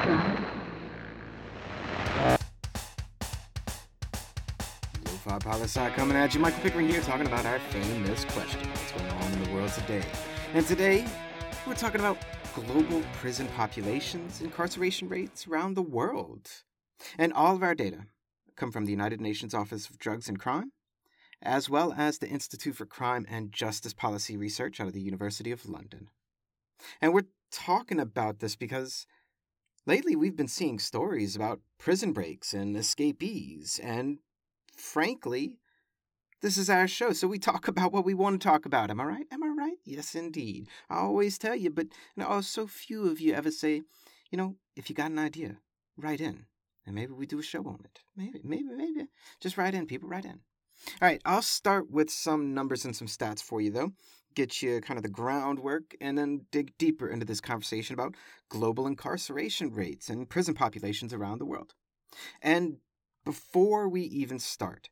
Lo-Fi Poli-Sci uh, coming at you. Michael Pickering here talking about our famous question. What's going on in the world today? And today, we're talking about global prison populations, incarceration rates around the world. And all of our data come from the United Nations Office of Drugs and Crime, as well as the Institute for Crime and Justice Policy Research out of the University of London. And we're talking about this because lately we've been seeing stories about prison breaks and escapees, and frankly, this is our show, so we talk about what we want to talk about. Am I right? Am I right? Yes, indeed. I always tell you, but you know, oh, so few of you ever say, you know, if you got an idea, write in, and maybe we do a show on it. Maybe, maybe, maybe. Just write in, people. Write in. All right, I'll start with some numbers and some stats for you, though. Get you kind of the groundwork and then dig deeper into this conversation about global incarceration rates and prison populations around the world. And before we even start,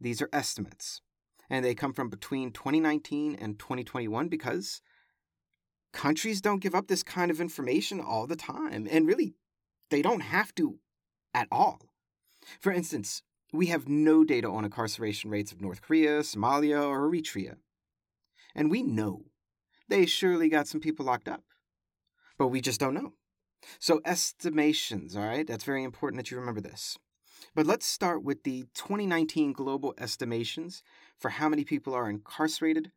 these are estimates, and they come from between 2019 and 2021 because countries don't give up this kind of information all the time, and really, they don't have to at all. For instance, we have no data on incarceration rates of North Korea, Somalia, or Eritrea. And we know they surely got some people locked up. But we just don't know. So, estimations, all right? That's very important that you remember this. But let's start with the 2019 global estimations for how many people are incarcerated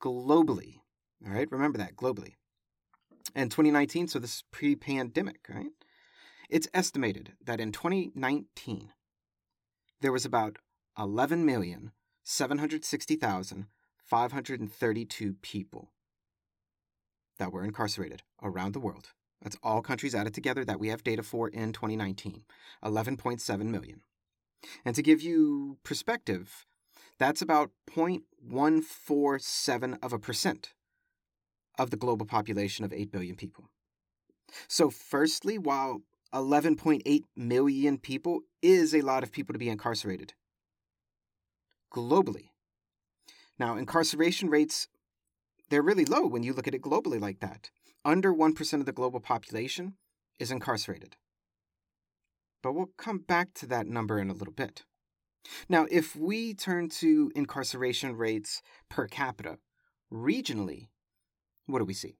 globally. All right, remember that globally. And 2019, so this is pre pandemic, right? It's estimated that in 2019, there was about 11,760,532 people that were incarcerated around the world. That's all countries added together that we have data for in 2019 11.7 million. And to give you perspective, that's about 0.147 of a percent of the global population of 8 billion people. So, firstly, while 11.8 million people is a lot of people to be incarcerated globally. Now, incarceration rates, they're really low when you look at it globally like that. Under 1% of the global population is incarcerated. But we'll come back to that number in a little bit. Now, if we turn to incarceration rates per capita regionally, what do we see?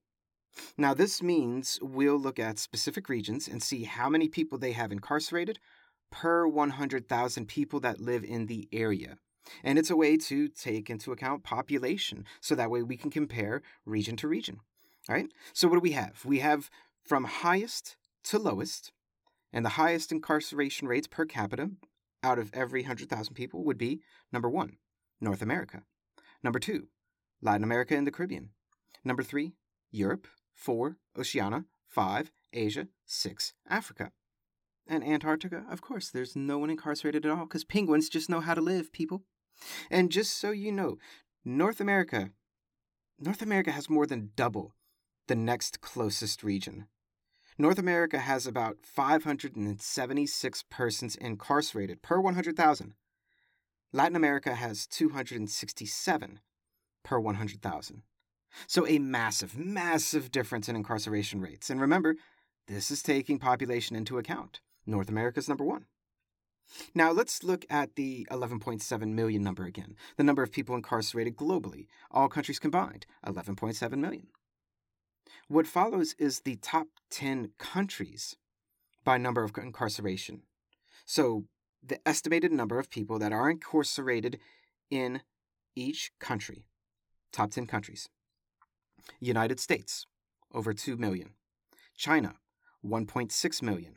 Now, this means we'll look at specific regions and see how many people they have incarcerated per 100,000 people that live in the area. And it's a way to take into account population so that way we can compare region to region. All right? So, what do we have? We have from highest to lowest, and the highest incarceration rates per capita out of every 100,000 people would be number one, North America. Number two, Latin America and the Caribbean. Number three, Europe. 4. Oceania, 5. Asia, 6. Africa. And Antarctica, of course, there's no one incarcerated at all because penguins just know how to live, people. And just so you know, North America, North America has more than double the next closest region. North America has about 576 persons incarcerated per 100,000. Latin America has 267 per 100,000. So, a massive, massive difference in incarceration rates. And remember, this is taking population into account. North America's number one. Now, let's look at the 11.7 million number again, the number of people incarcerated globally, all countries combined, 11.7 million. What follows is the top 10 countries by number of incarceration. So, the estimated number of people that are incarcerated in each country. Top 10 countries. United States, over 2 million. China, 1.6 million.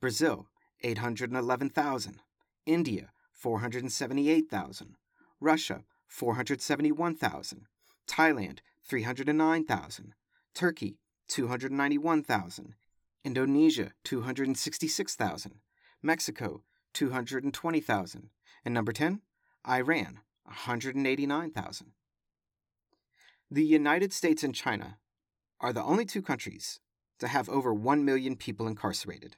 Brazil, 811,000. India, 478,000. Russia, 471,000. Thailand, 309,000. Turkey, 291,000. Indonesia, 266,000. Mexico, 220,000. And number 10, Iran, 189,000. The United States and China are the only two countries to have over 1 million people incarcerated.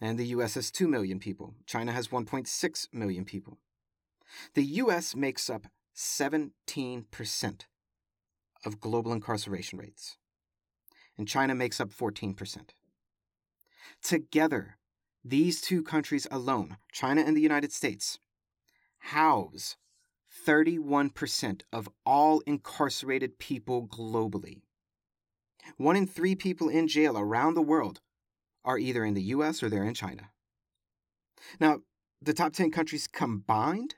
And the US has 2 million people. China has 1.6 million people. The US makes up 17% of global incarceration rates, and China makes up 14%. Together, these two countries alone, China and the United States, house 31% of all incarcerated people globally. One in three people in jail around the world are either in the US or they're in China. Now, the top 10 countries combined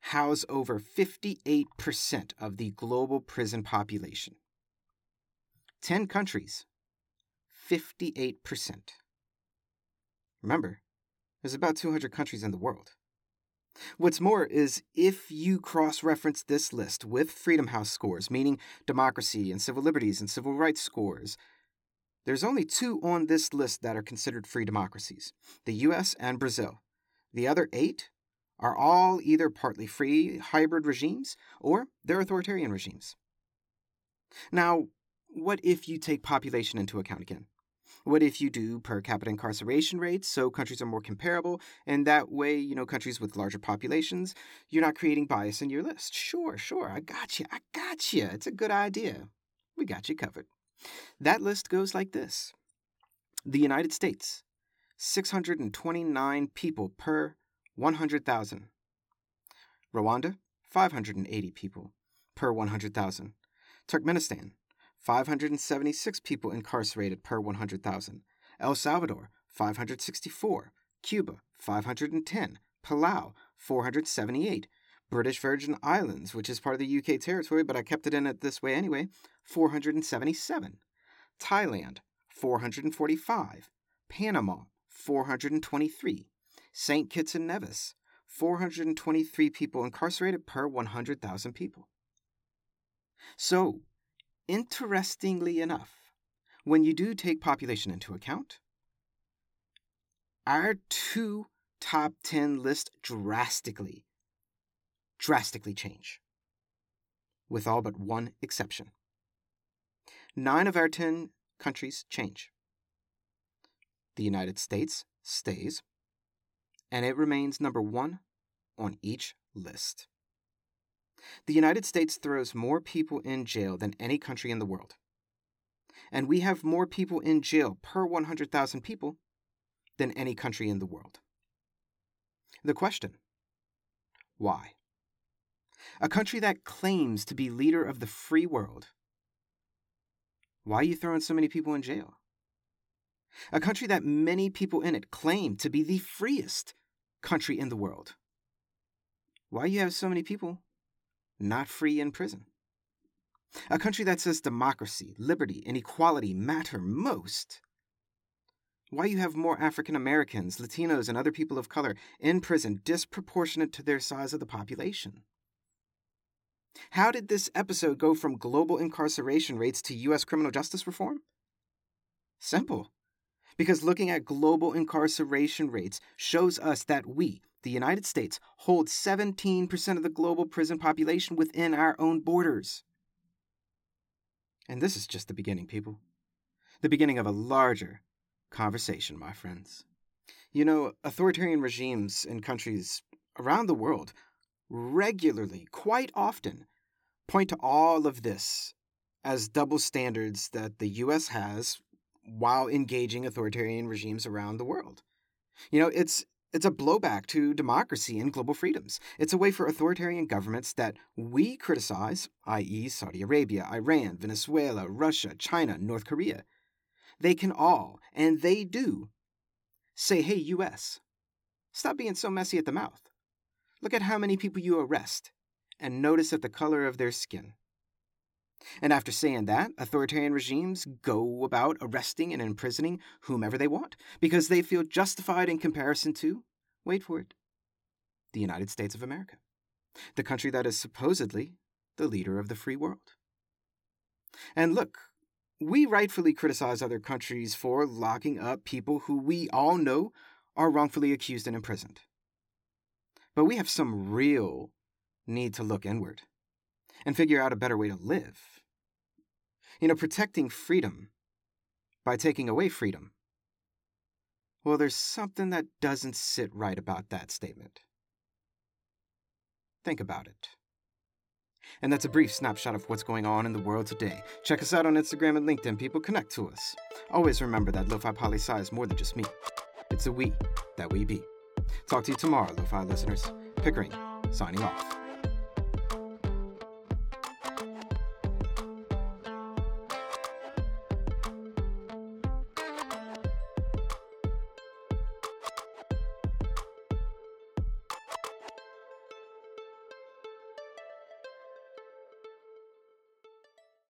house over 58% of the global prison population. 10 countries, 58%. Remember, there's about 200 countries in the world. What's more is if you cross reference this list with Freedom House scores, meaning democracy and civil liberties and civil rights scores, there's only two on this list that are considered free democracies the US and Brazil. The other eight are all either partly free hybrid regimes or they're authoritarian regimes. Now, what if you take population into account again? What if you do per capita incarceration rates so countries are more comparable and that way, you know, countries with larger populations, you're not creating bias in your list? Sure, sure, I got you. I got you. It's a good idea. We got you covered. That list goes like this. The United States, 629 people per 100,000. Rwanda, 580 people per 100,000. Turkmenistan, 576 people incarcerated per 100,000. El Salvador, 564. Cuba, 510. Palau, 478. British Virgin Islands, which is part of the UK territory, but I kept it in it this way anyway, 477. Thailand, 445. Panama, 423. St. Kitts and Nevis, 423 people incarcerated per 100,000 people. So, interestingly enough, when you do take population into account, our two top 10 list drastically, drastically change, with all but one exception. Nine of our 10 countries change. The United States stays, and it remains number one on each list. The United States throws more people in jail than any country in the world. And we have more people in jail per 100,000 people than any country in the world. The question why? A country that claims to be leader of the free world. Why are you throwing so many people in jail? A country that many people in it claim to be the freest country in the world. Why you have so many people not free in prison? A country that says democracy, liberty, and equality matter most. Why you have more African Americans, Latinos, and other people of color in prison disproportionate to their size of the population? How did this episode go from global incarceration rates to U.S. criminal justice reform? Simple because looking at global incarceration rates shows us that we, the United States, hold 17% of the global prison population within our own borders. And this is just the beginning, people. The beginning of a larger conversation, my friends. You know, authoritarian regimes in countries around the world regularly, quite often, point to all of this as double standards that the US has while engaging authoritarian regimes around the world. You know, it's it's a blowback to democracy and global freedoms. It's a way for authoritarian governments that we criticize, i.e., Saudi Arabia, Iran, Venezuela, Russia, China, North Korea. They can all, and they do, say, hey, US, stop being so messy at the mouth. Look at how many people you arrest, and notice at the color of their skin. And after saying that, authoritarian regimes go about arresting and imprisoning whomever they want because they feel justified in comparison to, wait for it, the United States of America, the country that is supposedly the leader of the free world. And look, we rightfully criticize other countries for locking up people who we all know are wrongfully accused and imprisoned. But we have some real need to look inward and figure out a better way to live. You know, protecting freedom by taking away freedom. Well, there's something that doesn't sit right about that statement. Think about it. And that's a brief snapshot of what's going on in the world today. Check us out on Instagram and LinkedIn, people. Connect to us. Always remember that Lo-Fi Poli is more than just me. It's a we that we be. Talk to you tomorrow, Lo-Fi listeners. Pickering, signing off.